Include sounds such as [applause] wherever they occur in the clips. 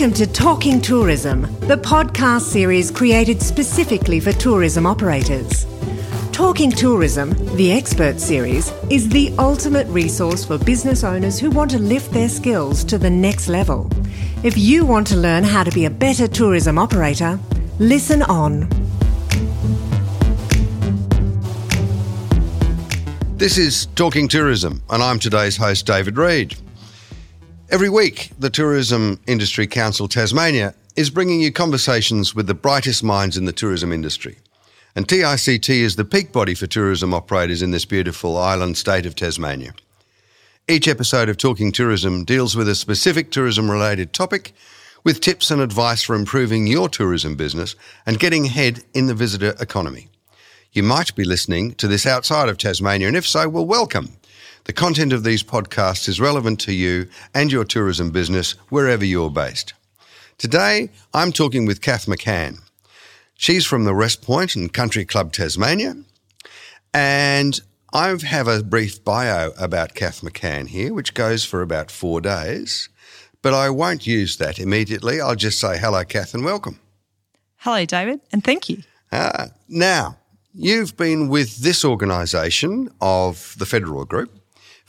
Welcome to Talking Tourism, the podcast series created specifically for tourism operators. Talking Tourism, the expert series, is the ultimate resource for business owners who want to lift their skills to the next level. If you want to learn how to be a better tourism operator, listen on. This is Talking Tourism, and I'm today's host, David Reed. Every week, the Tourism Industry Council Tasmania is bringing you conversations with the brightest minds in the tourism industry. And TICT is the peak body for tourism operators in this beautiful island state of Tasmania. Each episode of Talking Tourism deals with a specific tourism related topic with tips and advice for improving your tourism business and getting ahead in the visitor economy. You might be listening to this outside of Tasmania, and if so, well, welcome. The content of these podcasts is relevant to you and your tourism business wherever you're based. Today, I'm talking with Kath McCann. She's from the Wrest Point and Country Club Tasmania. And I have a brief bio about Kath McCann here, which goes for about four days. But I won't use that immediately. I'll just say hello, Kath, and welcome. Hello, David, and thank you. Uh, now, you've been with this organisation of the Federal Group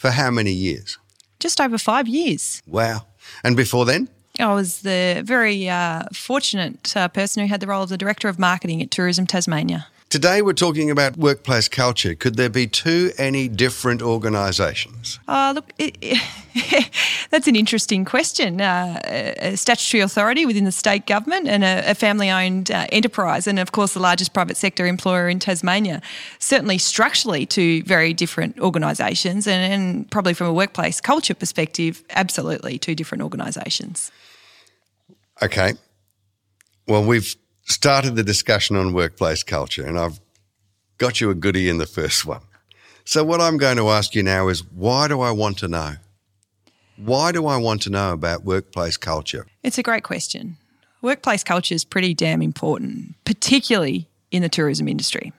for how many years? Just over five years. Wow. And before then? I was the very uh, fortunate uh, person who had the role of the Director of Marketing at Tourism Tasmania. Today we're talking about workplace culture. Could there be two any different organisations? Uh, look, it, it, [laughs] that's an interesting question. Uh, a statutory authority within the state government and a, a family owned uh, enterprise, and of course the largest private sector employer in Tasmania. Certainly structurally, two very different organisations, and, and probably from a workplace culture perspective, absolutely two different organisations. Okay. Well, we've started the discussion on workplace culture, and I've got you a goodie in the first one. So, what I'm going to ask you now is why do I want to know? Why do I want to know about workplace culture? It's a great question. Workplace culture is pretty damn important, particularly in the tourism industry.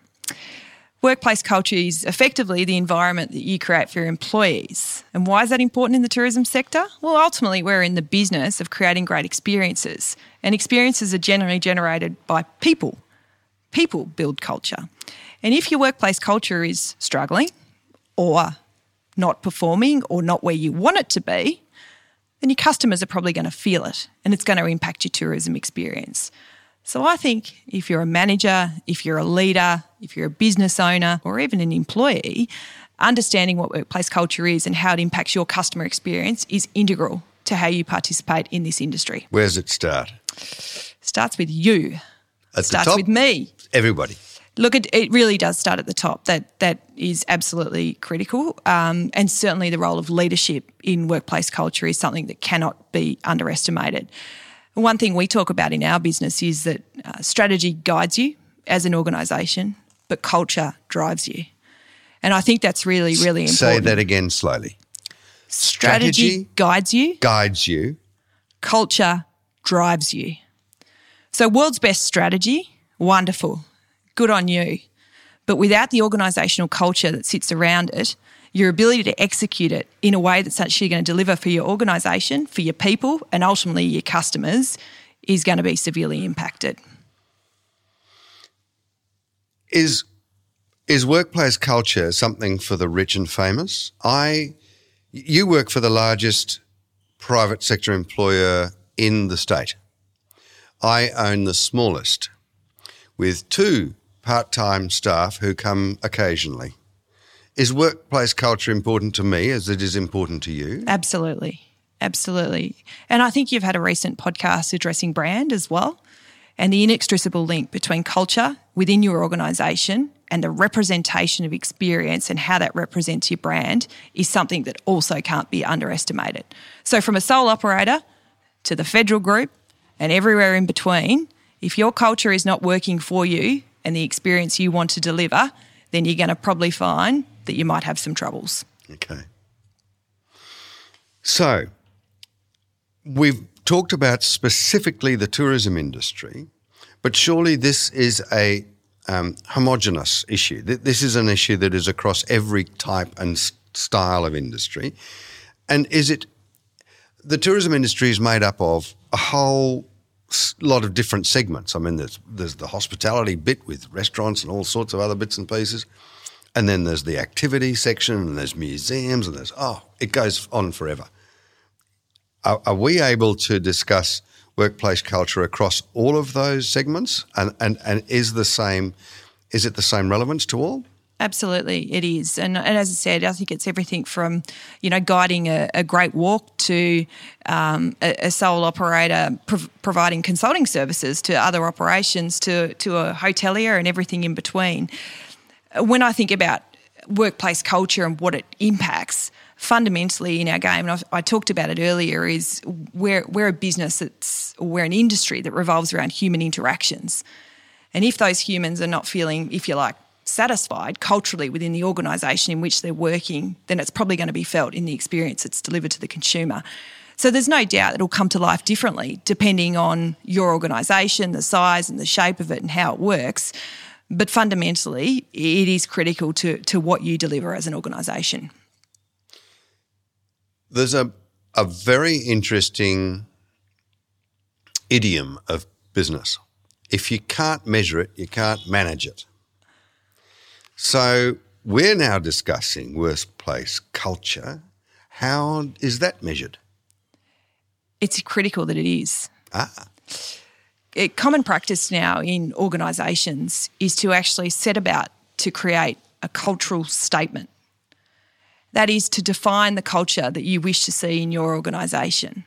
Workplace culture is effectively the environment that you create for your employees. And why is that important in the tourism sector? Well, ultimately, we're in the business of creating great experiences, and experiences are generally generated by people. People build culture. And if your workplace culture is struggling or not performing or not where you want it to be, then your customers are probably going to feel it and it's going to impact your tourism experience. So I think if you're a manager, if you're a leader, if you're a business owner, or even an employee, understanding what workplace culture is and how it impacts your customer experience is integral to how you participate in this industry. Where does it start? Starts with you. At starts top? with me. Everybody. Look, it, it really does start at the top. That that is absolutely critical, um, and certainly the role of leadership in workplace culture is something that cannot be underestimated. One thing we talk about in our business is that uh, strategy guides you as an organisation, but culture drives you. And I think that's really, really important. Say that again slowly. Strategy, Strategy guides you, Guides you. culture drives you. So, world's best strategy, wonderful, good on you. But without the organisational culture that sits around it, your ability to execute it in a way that's actually going to deliver for your organisation, for your people, and ultimately your customers is going to be severely impacted. Is is workplace culture something for the rich and famous? I you work for the largest private sector employer in the state. I own the smallest with two part-time staff who come occasionally. Is workplace culture important to me as it is important to you? Absolutely. Absolutely. And I think you've had a recent podcast addressing brand as well. And the inextricable link between culture within your organisation and the representation of experience and how that represents your brand is something that also can't be underestimated. So, from a sole operator to the federal group and everywhere in between, if your culture is not working for you and the experience you want to deliver, then you're going to probably find that you might have some troubles. Okay. So, we've talked about specifically the tourism industry, but surely this is a um, homogenous issue. This is an issue that is across every type and style of industry. And is it the tourism industry is made up of a whole lot of different segments. I mean, there's there's the hospitality bit with restaurants and all sorts of other bits and pieces, and then there's the activity section, and there's museums, and there's oh, it goes on forever. Are, are we able to discuss workplace culture across all of those segments, and and and is the same? Is it the same relevance to all? Absolutely, it is. And, and as I said, I think it's everything from, you know, guiding a, a great walk to um, a, a, sole operator prov- providing consulting services to other operations to, to a hotelier and everything in between. When I think about workplace culture and what it impacts, fundamentally in our game, and I've, i talked about it earlier, is we're, we're a business that's, we're an industry that revolves around human interactions. And if those humans are not feeling, if you like, satisfied culturally within the organisation in which they're working, then it's probably going to be felt in the experience that's delivered to the consumer. So there's no doubt it'll come to life differently depending on your organisation, the size and the shape of it and how it works. But fundamentally, it is critical to, to what you deliver as an organisation. There's a, a very interesting idiom of business. If you can't measure it, you can't manage it. So we're now discussing workplace culture. How is that measured? It's critical that it is. Ah. It, common practice now in organisations is to actually set about to create a cultural statement. That is to define the culture that you wish to see in your organisation.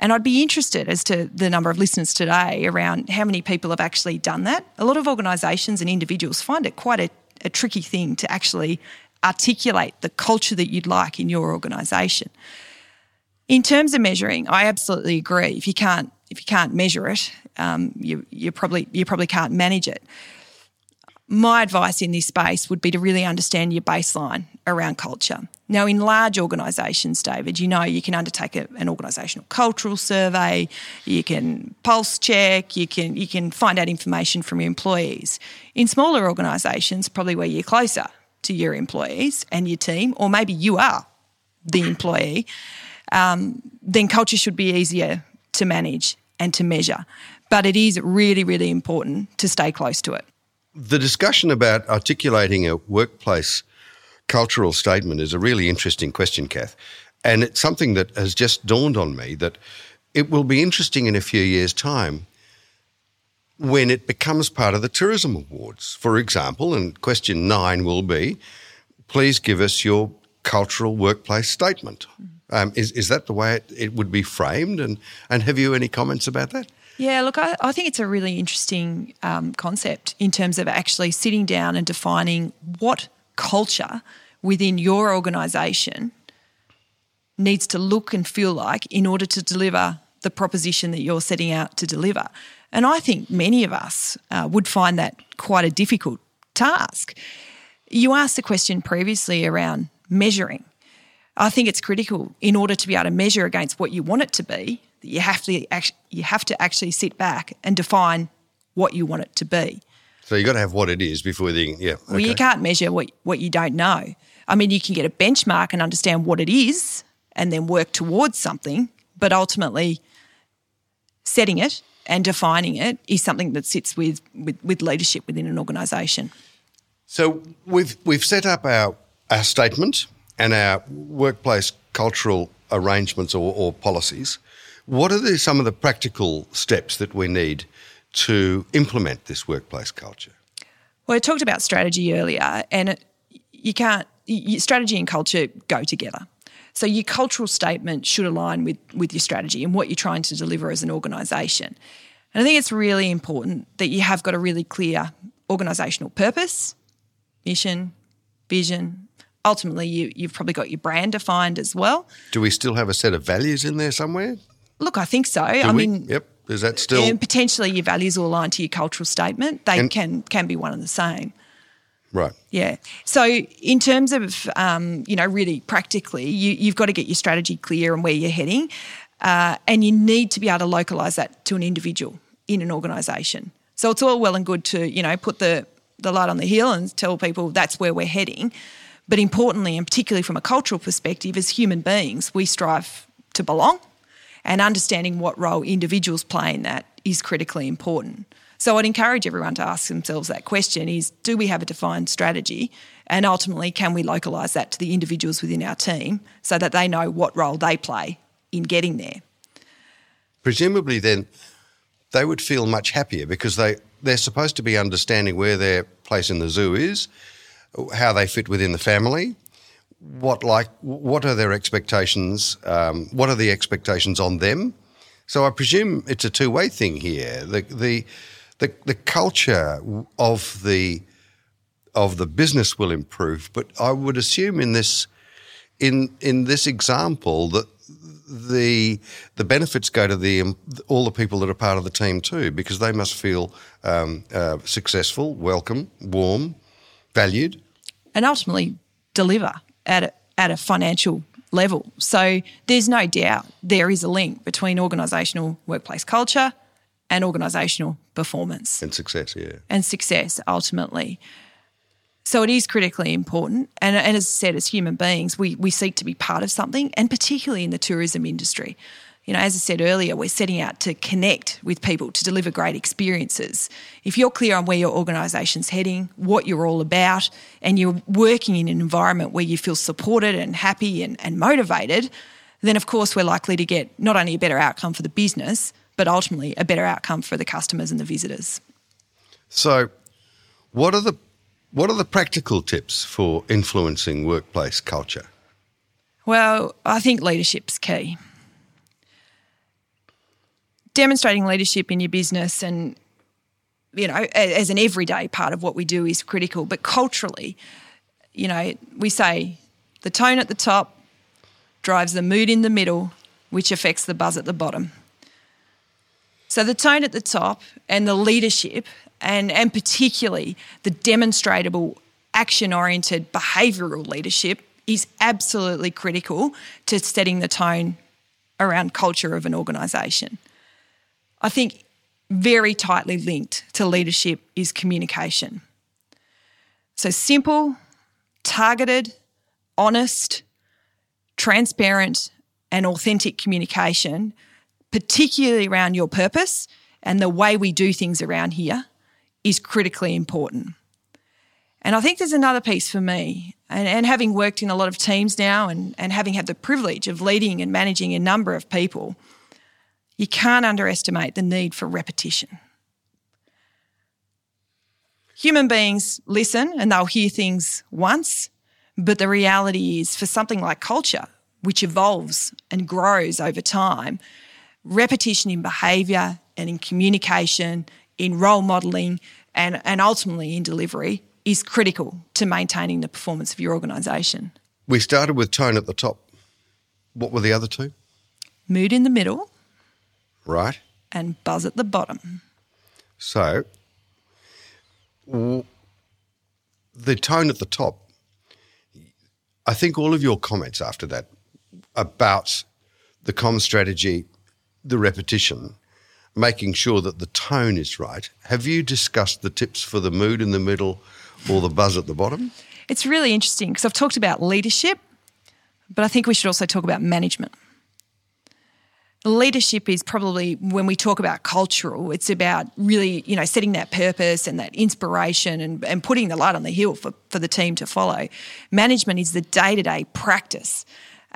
And I'd be interested as to the number of listeners today around how many people have actually done that. A lot of organisations and individuals find it quite a a tricky thing to actually articulate the culture that you'd like in your organisation. In terms of measuring, I absolutely agree. If you can't if you can't measure it, um, you you probably you probably can't manage it. My advice in this space would be to really understand your baseline around culture. Now, in large organisations, David, you know you can undertake a, an organisational cultural survey, you can pulse check, you can you can find out information from your employees. In smaller organisations, probably where you're closer to your employees and your team, or maybe you are the employee, um, then culture should be easier to manage and to measure. But it is really, really important to stay close to it. The discussion about articulating a workplace cultural statement is a really interesting question, Kath. And it's something that has just dawned on me that it will be interesting in a few years' time when it becomes part of the Tourism Awards. For example, and question nine will be please give us your cultural workplace statement. Um, is, is that the way it, it would be framed? And, and have you any comments about that? Yeah, look, I, I think it's a really interesting um, concept in terms of actually sitting down and defining what culture within your organisation needs to look and feel like in order to deliver the proposition that you're setting out to deliver. And I think many of us uh, would find that quite a difficult task. You asked a question previously around measuring. I think it's critical in order to be able to measure against what you want it to be that you have to you have to actually sit back and define what you want it to be. So you've got to have what it is before the yeah. Okay. Well, you can't measure what what you don't know. I mean, you can get a benchmark and understand what it is, and then work towards something. But ultimately, setting it and defining it is something that sits with with, with leadership within an organisation. So we've we've set up our our statement and our workplace cultural arrangements or, or policies. What are the, some of the practical steps that we need to implement this workplace culture? Well, I talked about strategy earlier, and you can't, you, strategy and culture go together. So your cultural statement should align with, with your strategy and what you're trying to deliver as an organisation. And I think it's really important that you have got a really clear organisational purpose, mission, vision. Ultimately, you, you've probably got your brand defined as well. Do we still have a set of values in there somewhere? Look, I think so. Do I we? mean, yep. Is that still and potentially your values will align to your cultural statement? They and, can can be one and the same. Right. Yeah. So in terms of um, you know really practically, you, you've got to get your strategy clear and where you're heading, uh, and you need to be able to localize that to an individual in an organisation. So it's all well and good to you know put the the light on the hill and tell people that's where we're heading. But importantly, and particularly from a cultural perspective, as human beings, we strive to belong and understanding what role individuals play in that is critically important. So I'd encourage everyone to ask themselves that question is do we have a defined strategy and ultimately can we localise that to the individuals within our team so that they know what role they play in getting there. Presumably then they would feel much happier because they they're supposed to be understanding where their place in the zoo is, how they fit within the family, what like what are their expectations, um, what are the expectations on them. So I presume it's a two way thing here. The the the, the culture of the of the business will improve, but I would assume in this in in this example that the the benefits go to the all the people that are part of the team too, because they must feel um, uh, successful, welcome, warm, valued, and ultimately deliver at a, at a financial level. So there's no doubt there is a link between organisational workplace culture and organisational performance and success. Yeah, and success ultimately. So it is critically important. And, and, as I said, as human beings, we, we seek to be part of something, and particularly in the tourism industry. You know, as I said earlier, we're setting out to connect with people to deliver great experiences. If you're clear on where your organisation's heading, what you're all about, and you're working in an environment where you feel supported and happy and, and motivated, then of course we're likely to get not only a better outcome for the business, but ultimately a better outcome for the customers and the visitors. So, what are the what are the practical tips for influencing workplace culture? Well, I think leadership's key. Demonstrating leadership in your business and you know, as an everyday part of what we do is critical. But culturally, you know, we say the tone at the top drives the mood in the middle, which affects the buzz at the bottom. So the tone at the top and the leadership and, and particularly the demonstrable action oriented behavioural leadership is absolutely critical to setting the tone around culture of an organisation. I think very tightly linked to leadership is communication. So simple, targeted, honest, transparent, and authentic communication, particularly around your purpose and the way we do things around here, is critically important. And I think there's another piece for me, and, and having worked in a lot of teams now and, and having had the privilege of leading and managing a number of people, you can't underestimate the need for repetition. Human beings listen and they'll hear things once, but the reality is for something like culture, which evolves and grows over time, repetition in behaviour and in communication in role modelling and, and ultimately in delivery is critical to maintaining the performance of your organisation. We started with tone at the top. What were the other two? Mood in the middle. Right. And buzz at the bottom. So, the tone at the top, I think all of your comments after that about the com strategy, the repetition, making sure that the tone is right. Have you discussed the tips for the mood in the middle or the buzz at the bottom? It's really interesting because I've talked about leadership, but I think we should also talk about management. Leadership is probably when we talk about cultural, it's about really, you know, setting that purpose and that inspiration and, and putting the light on the hill for, for the team to follow. Management is the day to day practice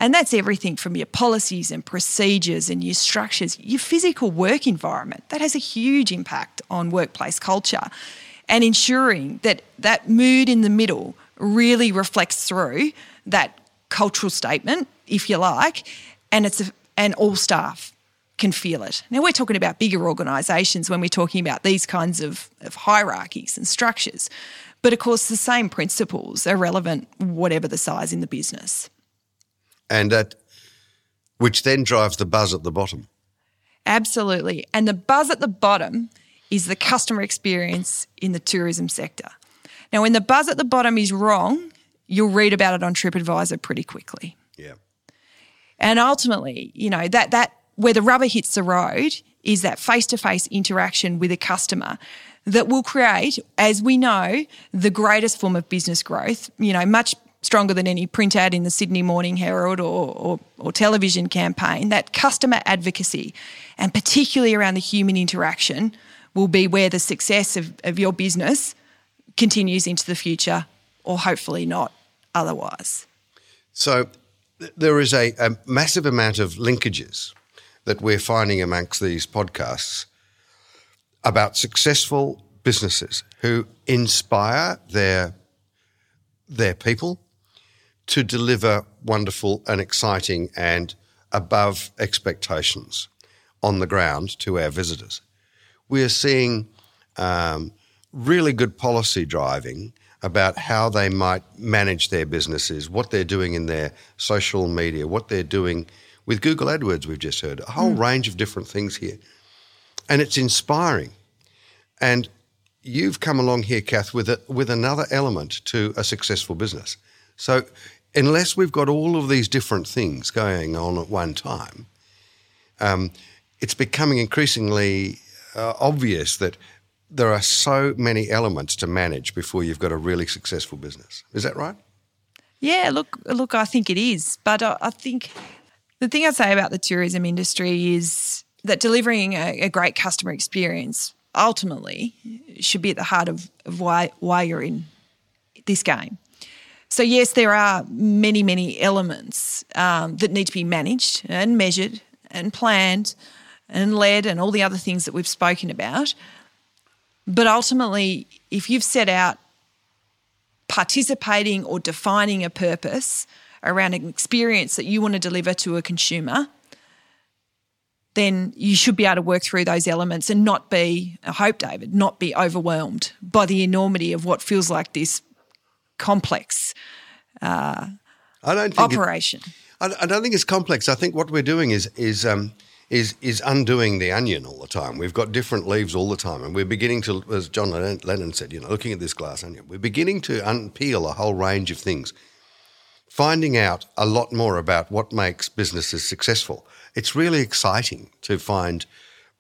and that's everything from your policies and procedures and your structures, your physical work environment. That has a huge impact on workplace culture. And ensuring that that mood in the middle really reflects through that cultural statement, if you like, and it's a, and all staff can feel it. Now we're talking about bigger organisations when we're talking about these kinds of, of hierarchies and structures. But of course, the same principles are relevant whatever the size in the business and that which then drives the buzz at the bottom. Absolutely. And the buzz at the bottom is the customer experience in the tourism sector. Now, when the buzz at the bottom is wrong, you'll read about it on TripAdvisor pretty quickly. Yeah. And ultimately, you know, that that where the rubber hits the road is that face-to-face interaction with a customer that will create, as we know, the greatest form of business growth, you know, much stronger than any print ad in the Sydney Morning Herald or, or, or television campaign, that customer advocacy, and particularly around the human interaction, will be where the success of, of your business continues into the future, or hopefully not otherwise. So there is a, a massive amount of linkages that we're finding amongst these podcasts about successful businesses who inspire their their people to deliver wonderful and exciting and above expectations on the ground to our visitors. We are seeing um, really good policy driving about how they might manage their businesses, what they're doing in their social media, what they're doing with Google AdWords, we've just heard, a whole mm. range of different things here. And it's inspiring. And you've come along here, Kath, with, a, with another element to a successful business. So, unless we've got all of these different things going on at one time, um, it's becoming increasingly uh, obvious that there are so many elements to manage before you've got a really successful business. Is that right? Yeah, look, look, I think it is. But I, I think the thing I'd say about the tourism industry is that delivering a, a great customer experience ultimately should be at the heart of, of why why you're in this game. So yes, there are many many elements um, that need to be managed and measured and planned and led and all the other things that we've spoken about. But ultimately, if you've set out participating or defining a purpose around an experience that you want to deliver to a consumer, then you should be able to work through those elements and not be, I hope, David, not be overwhelmed by the enormity of what feels like this complex uh, I don't operation. It, I, don't think it's complex. I think what we're doing is is um, is is undoing the onion all the time. We've got different leaves all the time, and we're beginning to, as John Lennon said, you know, looking at this glass onion, we're beginning to unpeel a whole range of things, finding out a lot more about what makes businesses successful it's really exciting to find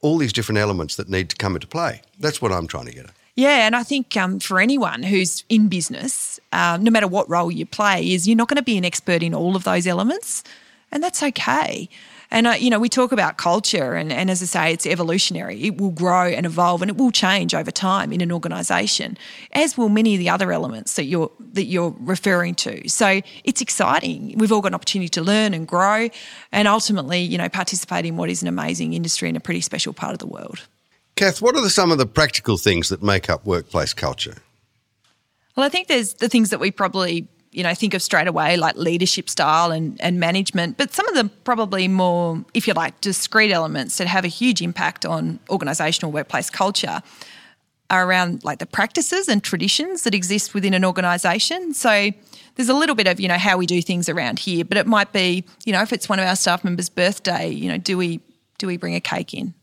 all these different elements that need to come into play. That's what I'm trying to get at. Yeah, and I think um, for anyone who's in business, uh, no matter what role you play, is you're not going to be an expert in all of those elements, and that's okay. And, uh, you know, we talk about culture, and, and as I say, it's evolutionary. It will grow and evolve and it will change over time in an organisation, as will many of the other elements that you're, that you're referring to. So it's exciting. We've all got an opportunity to learn and grow and ultimately, you know, participate in what is an amazing industry in a pretty special part of the world. Kath, what are the, some of the practical things that make up workplace culture? Well, I think there's the things that we probably you know, think of straight away like leadership style and, and management, but some of the probably more, if you like, discrete elements that have a huge impact on organisational workplace culture are around like the practices and traditions that exist within an organisation. So there's a little bit of, you know, how we do things around here, but it might be, you know, if it's one of our staff members' birthday, you know, do we do we bring a cake in?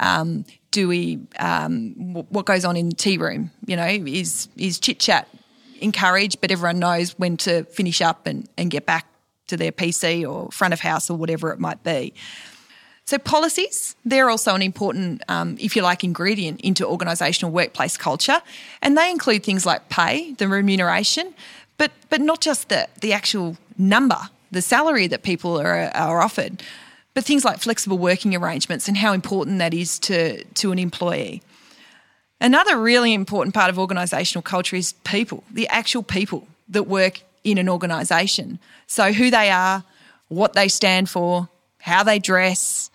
Um, do we um, what goes on in the tea room? You know, is is chit chat encouraged, but everyone knows when to finish up and, and get back to their PC or front of house or whatever it might be. So, policies, they're also an important, um, if you like, ingredient into organisational workplace culture. And they include things like pay, the remuneration, but, but not just the, the actual number, the salary that people are, are offered, but things like flexible working arrangements and how important that is to, to an employee. Another really important part of organisational culture is people, the actual people that work in an organisation. So, who they are, what they stand for, how they dress,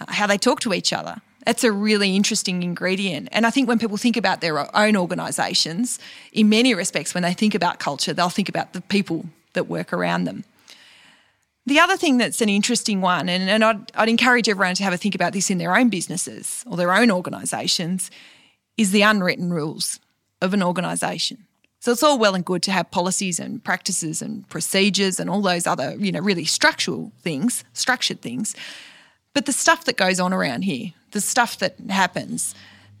uh, how they talk to each other. That's a really interesting ingredient. And I think when people think about their own organisations, in many respects, when they think about culture, they'll think about the people that work around them. The other thing that's an interesting one, and, and I'd, I'd encourage everyone to have a think about this in their own businesses or their own organisations, is the unwritten rules of an organisation. So it's all well and good to have policies and practices and procedures and all those other, you know, really structural things, structured things. But the stuff that goes on around here, the stuff that happens,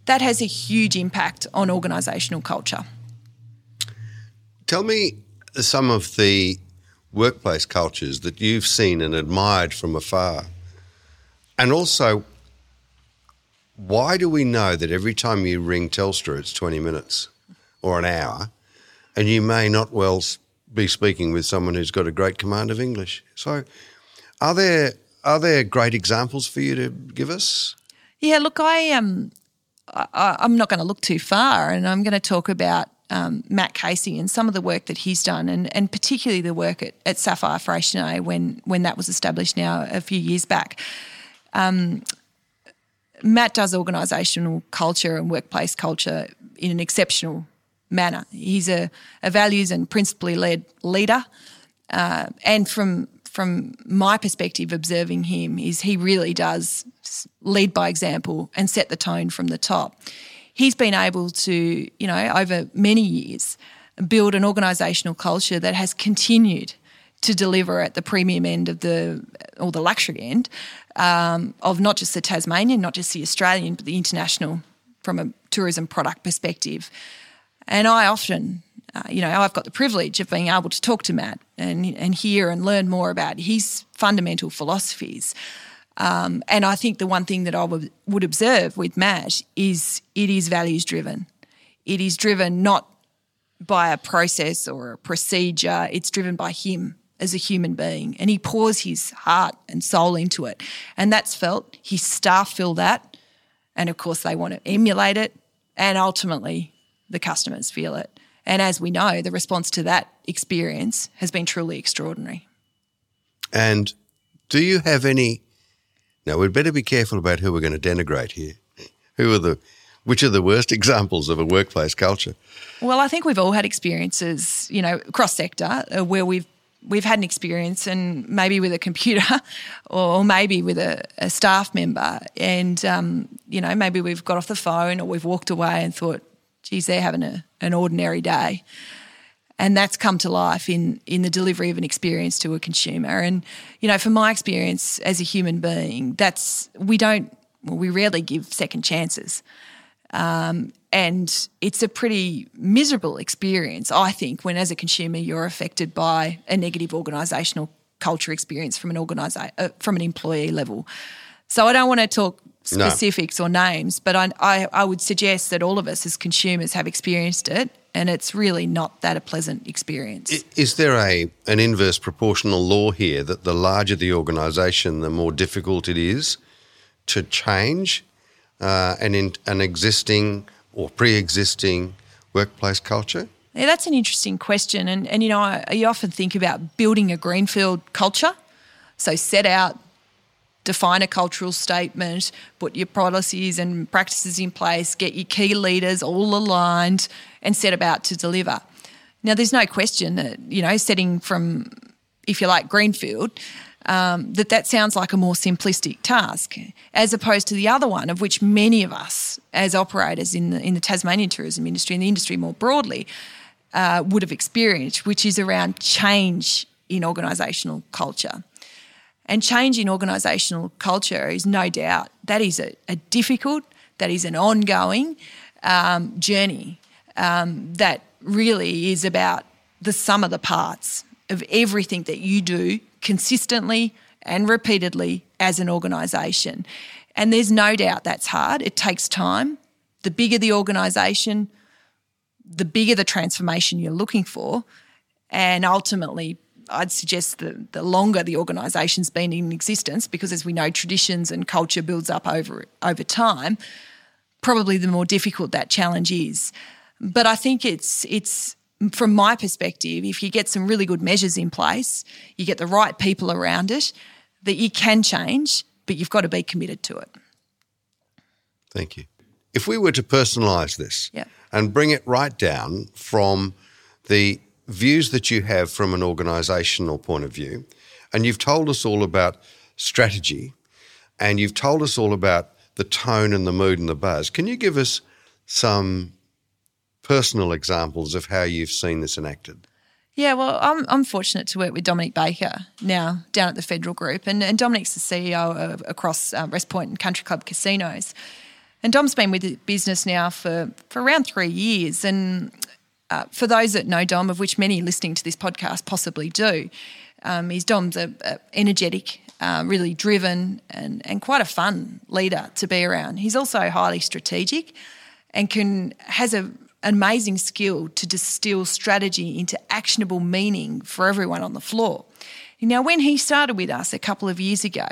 that has a huge impact on organisational culture. Tell me some of the workplace cultures that you've seen and admired from afar. And also, why do we know that every time you ring Telstra, it's 20 minutes or an hour, and you may not well be speaking with someone who's got a great command of English. So, are there are there great examples for you to give us? Yeah, look, I um, I, am not going to look too far, and I'm going to talk about um, Matt Casey and some of the work that he's done, and, and particularly the work at, at Saffire Freycinet when when that was established now a few years back. Um, Matt does organisational culture and workplace culture in an exceptional manner. He's a, a values and principally led leader, uh, and from from my perspective, observing him, is he really does lead by example and set the tone from the top. He's been able to, you know, over many years, build an organisational culture that has continued to deliver at the premium end of the or the luxury end um, of not just the Tasmanian, not just the Australian, but the international from a tourism product perspective. And I often uh, you know, I've got the privilege of being able to talk to Matt and, and hear and learn more about his fundamental philosophies. Um, and I think the one thing that I would, would observe with Matt is it is values driven. It is driven not by a process or a procedure, it's driven by him as a human being. And he pours his heart and soul into it. And that's felt. His staff feel that. And of course, they want to emulate it. And ultimately, the customers feel it. And as we know, the response to that experience has been truly extraordinary. And do you have any? Now, we'd better be careful about who we're going to denigrate here. Who are the, which are the worst examples of a workplace culture? Well, I think we've all had experiences, you know, cross sector uh, where we've we've had an experience and maybe with a computer [laughs] or maybe with a, a staff member and um, you know maybe we've got off the phone or we've walked away and thought geez, they're having a, an ordinary day. And that's come to life in, in the delivery of an experience to a consumer. And, you know, from my experience as a human being, that's, we don't, well, we rarely give second chances. Um, and it's a pretty miserable experience, I think, when as a consumer you're affected by a negative organisational culture experience from an organisa- uh, from an employee level. So I don't want to talk specifics no. or names, but I, I, I would suggest that all of us as consumers have experienced it, and it's really not that a pleasant experience. Is there a an inverse proportional law here that the larger the organisation, the more difficult it is to change uh, an in, an existing or pre-existing workplace culture? Yeah, that's an interesting question, and and you know I, you often think about building a greenfield culture. So set out define a cultural statement, put your policies and practices in place, get your key leaders all aligned, and set about to deliver. Now, there's no question that, you know, setting from, if you like, Greenfield, um, that that sounds like a more simplistic task, as opposed to the other one, of which many of us, as operators in the in the Tasmanian tourism industry and the industry more broadly, uh, would have experienced, which is around change in organisational culture. And change in organisational culture is no doubt that is a, a difficult, that is an ongoing um, journey um, that really is about the sum of the parts of everything that you do consistently and repeatedly as an organisation. And there's no doubt that's hard. It takes time. The bigger the organisation, the bigger the transformation you're looking for. And ultimately, I'd suggest that the longer the organisation's been in existence, because as we know, traditions and culture builds up over over time, probably the more difficult that challenge is. But I think it's it's from my perspective, if you get some really good measures in place, you get the right people around it, that you can change, but you've got to be committed to it. Thank you. If we were to personalise this yeah. and bring it right down from the views that you have from an organisational point of view, and you've told us all about strategy, and you've told us all about the tone and the mood and the buzz. Can you give us some personal examples of how you've seen this enacted? Yeah, well, I'm, I'm fortunate to work with Dominic Baker now down at the Federal Group, and, and Dominic's the CEO of, across um, Wrest Point and Country Club casinos. And Dom's been with the business now for, for around three years. And uh, for those that know Dom, of which many listening to this podcast possibly do, um, he's Dom's a, a energetic, uh, really driven, and, and quite a fun leader to be around. He's also highly strategic, and can has a amazing skill to distill strategy into actionable meaning for everyone on the floor. Now, when he started with us a couple of years ago,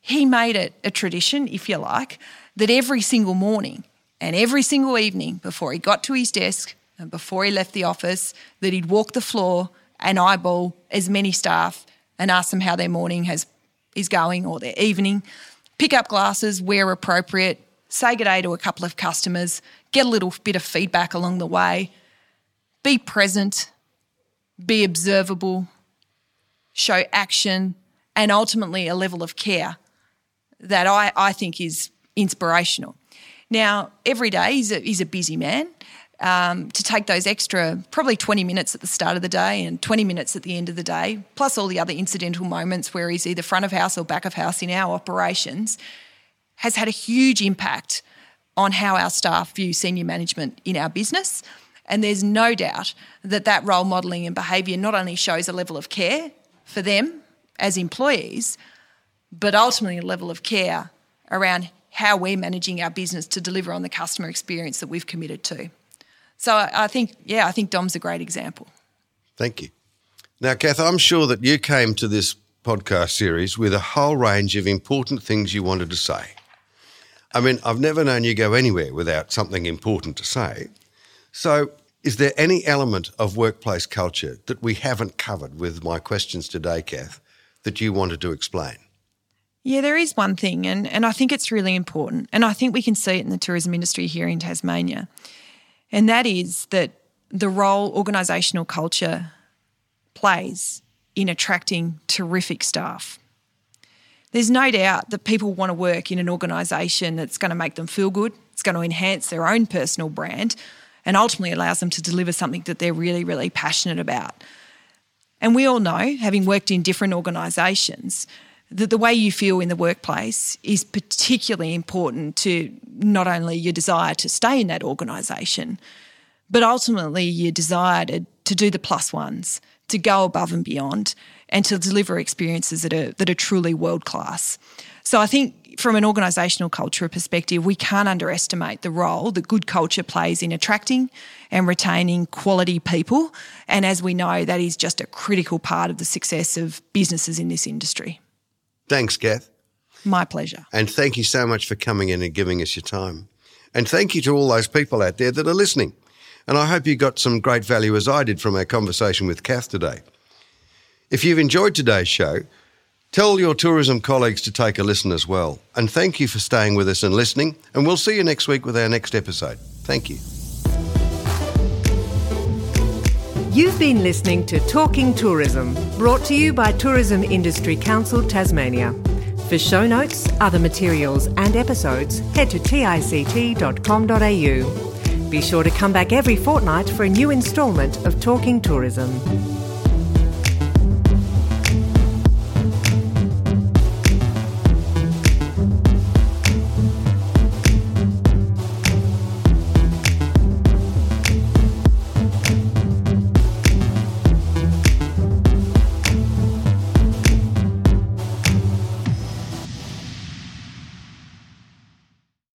he made it a tradition, if you like, that every single morning and every single evening before he got to his desk and before he left the office, that he'd walk the floor and eyeball as many staff and ask them how their morning has is going or their evening, pick up glasses where appropriate, say good day to a couple of customers, get a little bit of feedback along the way, be present, be observable, show action, and ultimately a level of care that I, I think is inspirational. Now, every day he's a, he's a busy man. Um, to take those extra probably 20 minutes at the start of the day and 20 minutes at the end of the day, plus all the other incidental moments where he's either front of house or back of house in our operations, has had a huge impact on how our staff view senior management in our business. And there's no doubt that that role modelling and behaviour not only shows a level of care for them as employees, but ultimately a level of care around how we're managing our business to deliver on the customer experience that we've committed to. So I think, yeah, I think Dom's a great example. Thank you. Now, Kath, I'm sure that you came to this podcast series with a whole range of important things you wanted to say. I mean, I've never known you go anywhere without something important to say. So, is there any element of workplace culture that we haven't covered with my questions today, Kath, that you wanted to explain? Yeah, there is one thing, and, and I think it's really important. And I think we can see it in the tourism industry here in Tasmania. And that is that the role organisational culture plays in attracting terrific staff. There's no doubt that people want to work in an organisation that's going to make them feel good, it's going to enhance their own personal brand, and ultimately allows them to deliver something that they're really, really passionate about. And we all know, having worked in different organisations, that the way you feel in the workplace is particularly important to not only your desire to stay in that organisation, but ultimately your desire to, to do the plus ones, to go above and beyond, and to deliver experiences that are that are truly world class. So I think from an organisational culture perspective, we can't underestimate the role that good culture plays in attracting and retaining quality people. And as we know, that is just a critical part of the success of businesses in this industry. Thanks, Kath. My pleasure. And thank you so much for coming in and giving us your time. And thank you to all those people out there that are listening. And I hope you got some great value as I did from our conversation with Kath today. If you've enjoyed today's show, Tell your tourism colleagues to take a listen as well. And thank you for staying with us and listening. And we'll see you next week with our next episode. Thank you. You've been listening to Talking Tourism, brought to you by Tourism Industry Council Tasmania. For show notes, other materials, and episodes, head to tict.com.au. Be sure to come back every fortnight for a new instalment of Talking Tourism.